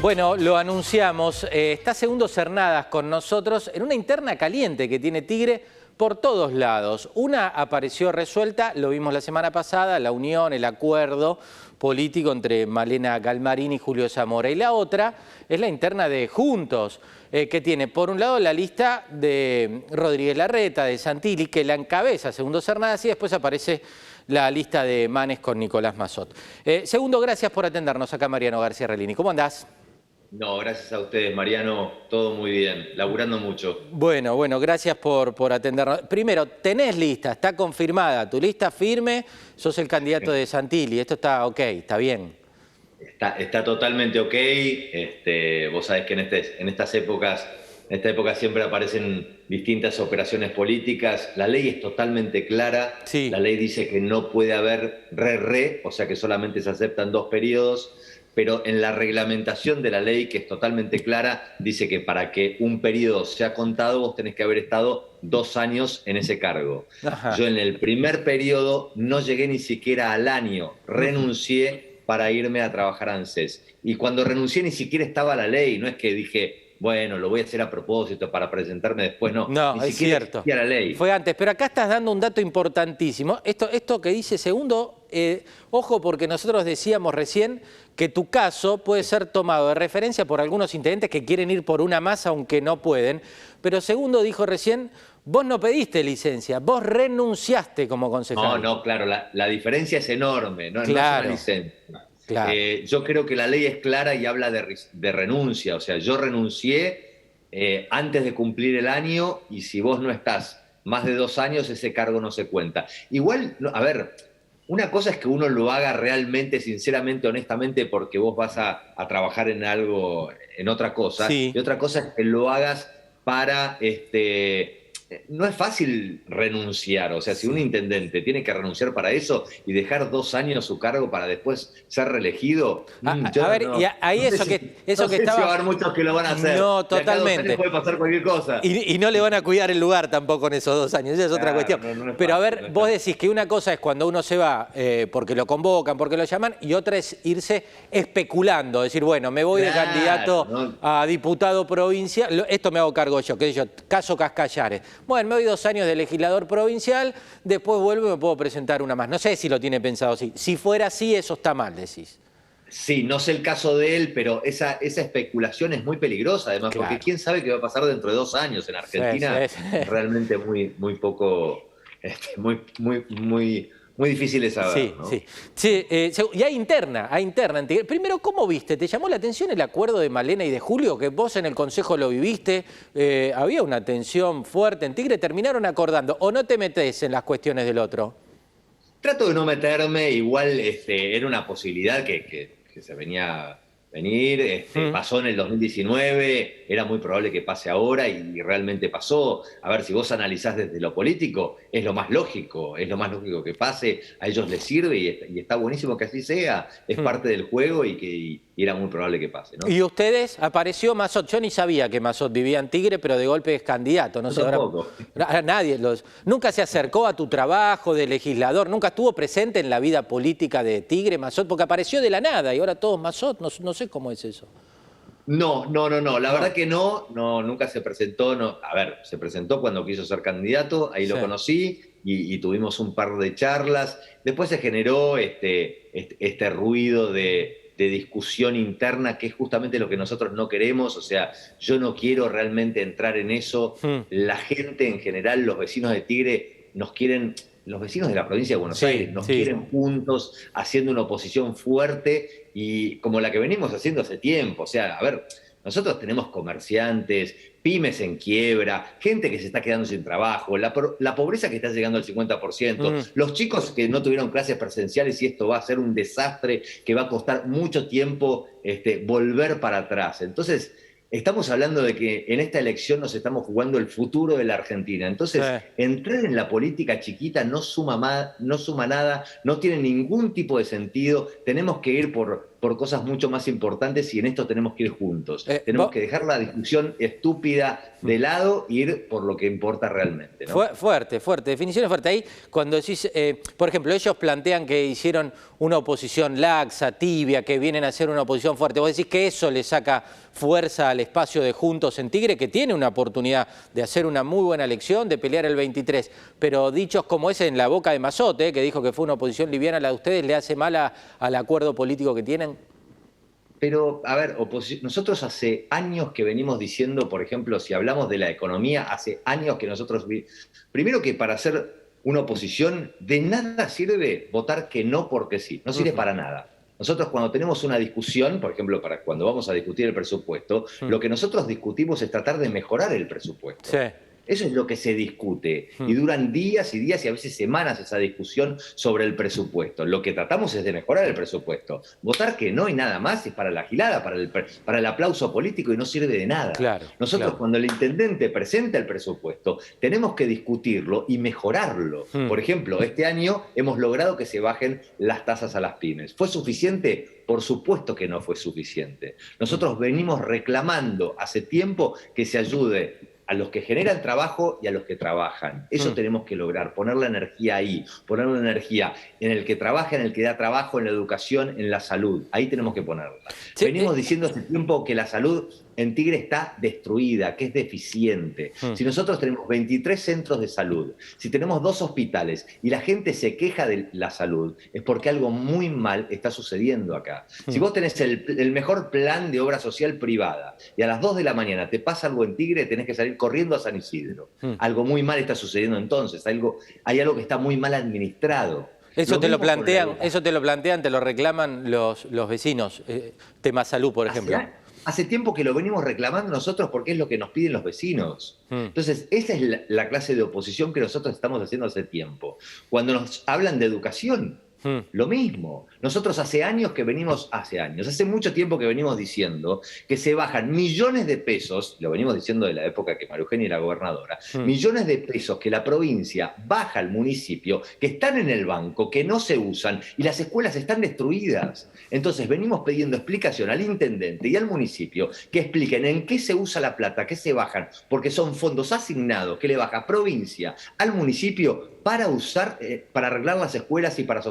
Bueno, lo anunciamos. Eh, está Segundo Cernadas con nosotros en una interna caliente que tiene Tigre por todos lados. Una apareció resuelta, lo vimos la semana pasada, la unión, el acuerdo político entre Malena Galmarini y Julio Zamora. Y la otra es la interna de Juntos, eh, que tiene por un lado la lista de Rodríguez Larreta, de Santilli, que la encabeza Segundo Cernadas y después aparece la lista de Manes con Nicolás Mazot. Eh, segundo, gracias por atendernos acá, Mariano García Relini. ¿Cómo andás? No, gracias a ustedes, Mariano. Todo muy bien, laburando mucho. Bueno, bueno, gracias por, por atendernos. Primero, tenés lista, está confirmada, tu lista firme, sos el candidato de Santilli, esto está ok, está bien. Está, está totalmente ok. Este, vos sabés que en, este, en estas épocas, en esta época siempre aparecen distintas operaciones políticas. La ley es totalmente clara. Sí. La ley dice que no puede haber re-re, o sea que solamente se aceptan dos periodos pero en la reglamentación de la ley, que es totalmente clara, dice que para que un periodo sea contado, vos tenés que haber estado dos años en ese cargo. Yo en el primer periodo no llegué ni siquiera al año, renuncié para irme a trabajar a ANSES. Y cuando renuncié ni siquiera estaba la ley, no es que dije, bueno, lo voy a hacer a propósito para presentarme después. No, no ni es cierto. La ley. Fue antes, pero acá estás dando un dato importantísimo. Esto, esto que dice segundo, eh, ojo porque nosotros decíamos recién que tu caso puede ser tomado de referencia por algunos intendentes que quieren ir por una más aunque no pueden. Pero segundo dijo recién, vos no pediste licencia, vos renunciaste como concejal. No, no, claro, la, diferencia es enorme, no, claro. no es una licencia. Eh, yo creo que la ley es clara y habla de, renuncia. O sea, yo renuncié eh, antes de cumplir el año y si vos no estás más de dos años, ese cargo no se cuenta. Igual, a ver, una cosa es que uno lo haga realmente, sinceramente, honestamente, porque vos vas a, trabajar en algo, en otra cosa. Y otra cosa es que lo hagas para este, no es fácil renunciar, o sea, si un intendente tiene que renunciar para eso y dejar dos años su cargo para después ser reelegido. A, mm, ver, y ahí eso que, eso que estaba. Si va a haber muchos que lo van a hacer. No, totalmente. puede pasar cualquier cosa. Y, no le van a cuidar el lugar tampoco en esos dos años, esa es otra cuestión. Pero a ver, vos decís que una cosa es cuando uno se va eh, porque lo convocan, porque lo llaman, y otra es irse especulando, decir, bueno, me voy de candidato a diputado provincial, esto me hago cargo yo, que yo, caso Cascallares bueno, me doy dos años de legislador provincial, después vuelvo y me puedo presentar una más. No sé si lo tiene pensado así. Si fuera así, eso está mal, decís. Sí, no sé el caso de él, pero esa, esa especulación es muy peligrosa, además, porque quién sabe qué va a pasar dentro de dos años en Argentina. Realmente muy, muy poco, este, muy, muy, muy muy difícil de saber. Sí, sí. sí eh, y hay interna, hay interna. Primero, ¿cómo viste? ¿Te llamó la atención el acuerdo de Malena y de Julio? Que vos en el Consejo lo viviste. Eh, había una tensión fuerte en Tigre. ¿Terminaron acordando? ¿O no te metes en las cuestiones del otro? Trato de no meterme. Igual este, era una posibilidad que, que se venía venir, este, mm. pasó en el 2019, era muy probable que pase ahora y, realmente pasó. A ver, si vos analizás desde lo político, es lo más lógico, es lo más lógico que pase, a ellos les sirve y, está buenísimo que así sea, es mm. parte del juego y que era muy probable que pase. ¿no? ¿Y ustedes? Apareció Mazot, yo ni sabía que Mazot vivía en Tigre, pero de golpe es candidato, no sé. Ahora, nadie los... Nunca se acercó a tu trabajo de legislador, nunca estuvo presente en la vida política de Tigre, Mazot, porque apareció de la nada y ahora todos Mazot, no, sé cómo es eso. No, no, no, no. La verdad que no, no, nunca se presentó. No. A ver, se presentó cuando quiso ser candidato, ahí lo conocí y, tuvimos un par de charlas. Después se generó este, este, este ruido de, de discusión interna, que es justamente lo que nosotros no queremos. O sea, yo no quiero realmente entrar en eso. Hmm. La gente en general, los vecinos de Tigre, nos quieren, los vecinos de la provincia de Buenos Aires, nos quieren juntos, haciendo una oposición fuerte y como la que venimos haciendo hace tiempo. O sea, a ver, nosotros tenemos comerciantes, pymes en quiebra, gente que se está quedando sin trabajo, la, pobreza que está llegando al 50%, mm. los chicos que no tuvieron clases presenciales y esto va a ser un desastre que va a costar mucho tiempo este, volver para atrás. Entonces, estamos hablando de que en esta elección nos estamos jugando el futuro de la Argentina. Entonces, entrar en la política chiquita no suma, no suma nada, no tiene ningún tipo de sentido. Tenemos que ir por por cosas mucho más importantes y en esto tenemos que ir juntos. Eh, tenemos que dejar la discusión estúpida de lado e ir por lo que importa realmente. fuerte, fuerte, definiciones fuertes. Ahí cuando decís, eh, por ejemplo, ellos plantean que hicieron una oposición laxa, tibia, que vienen a hacer una oposición fuerte. Vos decís que eso le saca fuerza al espacio de Juntos en Tigre, que tiene una oportunidad de hacer una muy buena elección, de pelear el 23. Pero dichos como ese en la boca de Mazote, que dijo que fue una oposición liviana, ¿la de ustedes le hace mal al acuerdo político que tienen? Pero, a ver, nosotros hace años que venimos diciendo, por ejemplo, si hablamos de la economía, hace años que nosotros, primero que para hacer una oposición, de nada sirve votar que no porque sí, no sirve para nada. Nosotros cuando tenemos una discusión, por ejemplo, para cuando vamos a discutir el presupuesto, lo que nosotros discutimos es tratar de mejorar el presupuesto. Sí. Eso es lo que se discute. Hmm. Y duran días y días y a veces semanas esa discusión sobre el presupuesto. Lo que tratamos es de mejorar el presupuesto. Votar que no y nada más es para la gilada, para el, para el aplauso político y no sirve de nada. Nosotros cuando el intendente presenta el presupuesto, tenemos que discutirlo y mejorarlo. Hmm. Por ejemplo, este año hemos logrado que se bajen las tasas a las pymes. ¿Fue suficiente? Por supuesto que no fue suficiente. Nosotros venimos reclamando hace tiempo que se ayude a los que generan trabajo y a los que trabajan. Eso mm. tenemos que lograr, poner la energía ahí, poner la energía en el que trabaja, en el que da trabajo, en la educación, en la salud. Ahí tenemos que ponerla. Venimos diciendo hace tiempo que la salud en Tigre está destruida, que es deficiente. Hmm. Si nosotros tenemos 23 centros de salud, si tenemos dos hospitales y la gente se queja de la salud, es porque algo muy mal está sucediendo acá. Si hmm. vos tenés el, mejor plan de obra social privada y a las 2 de la mañana te pasa algo en Tigre, tenés que salir corriendo a San Isidro. Hmm. Algo muy mal está sucediendo entonces, algo, hay algo que está muy mal administrado. Eso te lo plantean, eso te lo plantean, te lo reclaman los, los vecinos, eh, tema salud, por ejemplo hace tiempo que lo venimos reclamando nosotros porque es lo que nos piden los vecinos. Hmm. Entonces, esa es la, clase de oposición que nosotros estamos haciendo hace tiempo. Cuando nos hablan de educación, Hmm. Lo mismo. Nosotros hace años que venimos, hace años, hace mucho tiempo que venimos diciendo que se bajan millones de pesos, lo venimos diciendo de la época que María Eugenia era gobernadora, hmm. millones de pesos que la provincia baja al municipio, que están en el banco, que no se usan y las escuelas están destruidas. Entonces venimos pidiendo explicación al intendente y al municipio que expliquen en qué se usa la plata, qué se bajan, porque son fondos asignados que le baja provincia al municipio para usar, eh, para arreglar las escuelas y para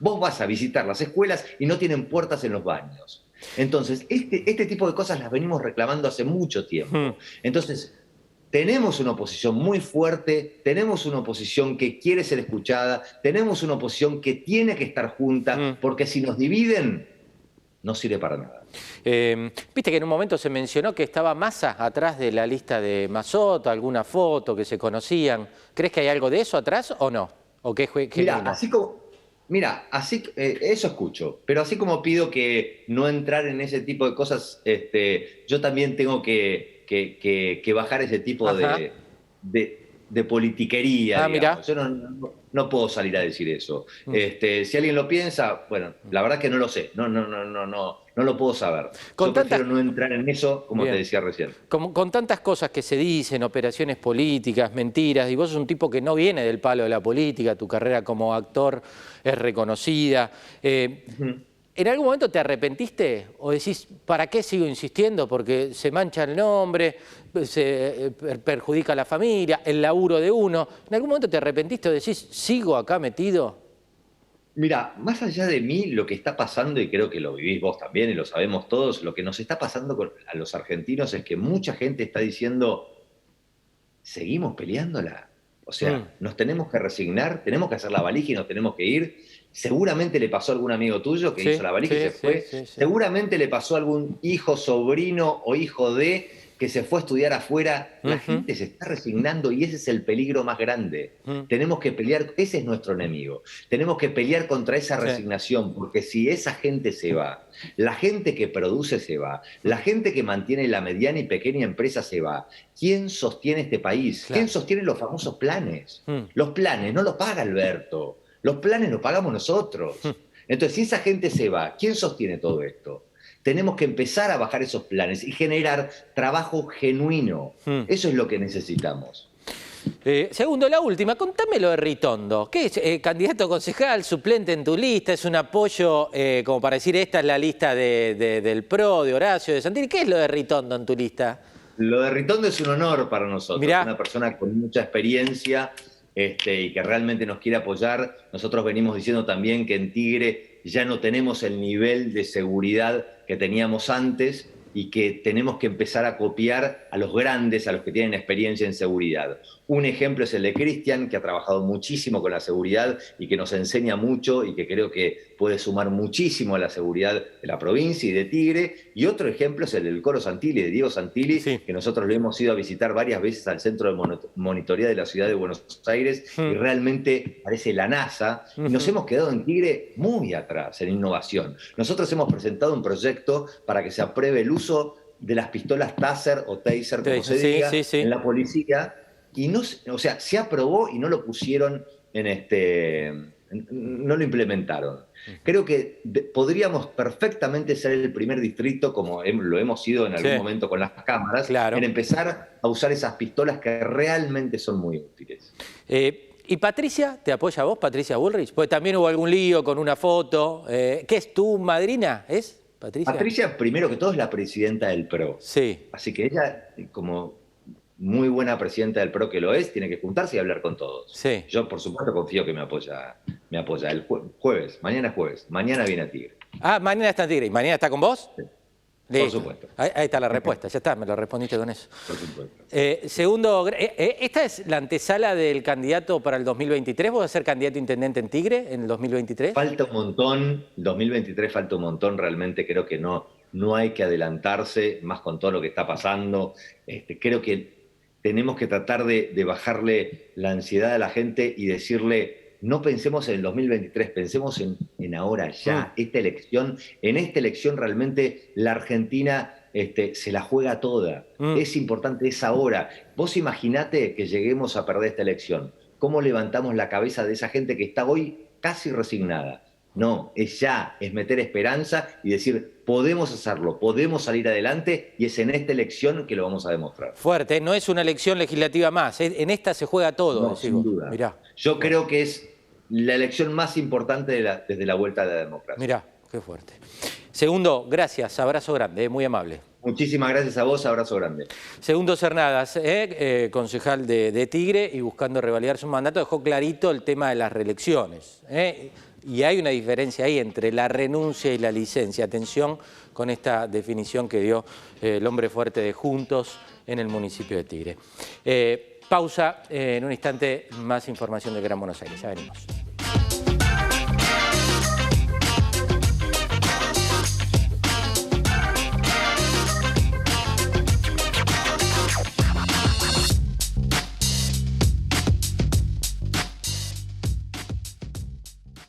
Vos vas a visitar las escuelas y no tienen puertas en los baños. Entonces, este, este tipo de cosas las venimos reclamando hace mucho tiempo. Hmm. Entonces, tenemos una oposición muy fuerte, tenemos una oposición que quiere ser escuchada, tenemos una oposición que tiene que estar junta, hmm. porque si nos dividen, no sirve para nada. Em, viste que en un momento se mencionó que estaba Massa atrás de la lista de Mazoto, alguna foto que se conocían. ¿Crees que hay algo de eso atrás o no? ¿O qué, mira, así como, mira, así, eh, eso escucho, pero así como pido que no entrar en ese tipo de cosas, este, yo también tengo que, que, bajar ese tipo de, de, politiquería. Ah, Yo no, puedo salir a decir eso. Mm. Este, si alguien lo piensa, bueno, la verdad que no lo sé. No, no, no, no, no no lo puedo saber. Con Yo prefiero no entrar en eso, como te decía recién. Con, tantas cosas que se dicen, operaciones políticas, mentiras, y vos sos un tipo que no viene del palo de la política, tu carrera como actor es reconocida. Eh, ¿En algún momento te arrepentiste o decís, ¿para qué sigo insistiendo? Porque se mancha el nombre, se eh, perjudica a la familia, el laburo de uno. ¿En algún momento te arrepentiste o decís, sigo acá metido? Mira, más allá de mí, lo que está pasando, y creo que lo vivís vos también y lo sabemos todos, lo que nos está pasando a los argentinos es que mucha gente está diciendo, seguimos peleándola. O sea, mm. nos tenemos que resignar, tenemos que hacer la valija y nos tenemos que ir. Seguramente le pasó a algún amigo tuyo que hizo la valija y se fue. Seguramente le pasó a algún hijo, sobrino o hijo de que se fue a estudiar afuera, la gente se está resignando y ese es el peligro más grande. Tenemos que pelear, ese es nuestro enemigo. Tenemos que pelear contra esa resignación, porque si esa gente se va, la gente que produce se va, la gente que mantiene la mediana y pequeña empresa se va, ¿quién sostiene este país? ¿Quién sostiene los famosos planes? Los planes no los paga Alberto, los planes los pagamos nosotros. Entonces, si esa gente se va, ¿quién sostiene todo esto? tenemos que empezar a bajar esos planes y generar trabajo genuino. Hmm. Eso es lo que necesitamos. Eh, segundo, la última, contame lo de Ritondo. ¿Qué es? Eh, candidato concejal, suplente en tu lista, es un apoyo eh, como para decir esta es la lista del PRO, de Horacio, de Santilli. ¿Qué es lo de Ritondo en tu lista? Lo de Ritondo es un honor para nosotros, una persona con mucha experiencia este, y que realmente nos quiere apoyar. Nosotros venimos diciendo también que en Tigre ya no tenemos el nivel de seguridad que teníamos antes y que tenemos que empezar a copiar a los grandes, a los que tienen experiencia en seguridad. Un ejemplo es el de Cristian, que ha trabajado muchísimo con la seguridad y que nos enseña mucho y que creo que puede sumar muchísimo a la seguridad de la provincia y de Tigre. Y otro ejemplo es el del Coro Santilli, de Diego Santilli, que nosotros lo hemos ido a visitar varias veces al Centro de Monitoría de la Ciudad de Buenos Aires y hmm. realmente parece la NASA. Y nos hemos quedado en Tigre muy atrás en innovación. Nosotros hemos presentado un proyecto para que se apruebe el uso de las pistolas Taser o Taser, como se diga, en la policía y no, o sea, se aprobó y no lo pusieron en este, no lo implementaron. Creo que podríamos perfectamente ser el primer distrito, como lo hemos sido en algún momento con las cámaras, en empezar a usar esas pistolas que realmente son muy útiles. Eh, ¿Y Patricia te apoya vos, Patricia Bullrich? Pues también hubo algún lío con una foto. Eh, ¿Qué es tu madrina? ¿Es Patricia? Patricia, primero que todo, es la presidenta del PRO. Sí. Así que ella, como muy buena presidenta del PRO que lo es, tiene que juntarse y hablar con todos. Sí. Yo, por supuesto, confío que me apoya, me apoya. El jueves, mañana es jueves, mañana viene a Tigre. Ah, mañana está en Tigre. ¿Y mañana está con vos? Sí. Por supuesto. Ahí, está la respuesta, ya está, me lo respondiste con eso. Por supuesto. Eh, segundo, eh, eh, ¿esta es la antesala del candidato para el 2023? ¿Vos vas a ser candidato intendente en Tigre en el 2023? Falta un montón, 2023 falta un montón, realmente creo que no, no hay que adelantarse, más con todo lo que está pasando. Este, creo que tenemos que tratar de, bajarle la ansiedad a la gente y decirle, no pensemos en el 2023, pensemos en, ahora, ya, mm. esta elección. En esta elección realmente la Argentina este, se la juega toda. Mm. Es importante, es ahora. Vos imaginate que lleguemos a perder esta elección. ¿Cómo levantamos la cabeza de esa gente que está hoy casi resignada? No, es ya, es meter esperanza y decir, podemos hacerlo, podemos salir adelante y es en esta elección que lo vamos a demostrar. Fuerte, no es una elección legislativa más, en esta se juega todo. No, sin duda. Yo creo que es la elección más importante desde la vuelta a la democracia. Mirá, qué fuerte. Segundo, gracias, abrazo grande, eh, muy amable. Muchísimas gracias a vos, abrazo grande. Segundo Cernadas, eh, eh, concejal de, Tigre y buscando revalidar su mandato, dejó clarito el tema de las reelecciones. Y hay una diferencia ahí entre la renuncia y la licencia. Atención con esta definición que dio el hombre fuerte de Juntos en el municipio de Tigre. Pausa, eh, en un instante más información de Gran Buenos Aires. Ya venimos.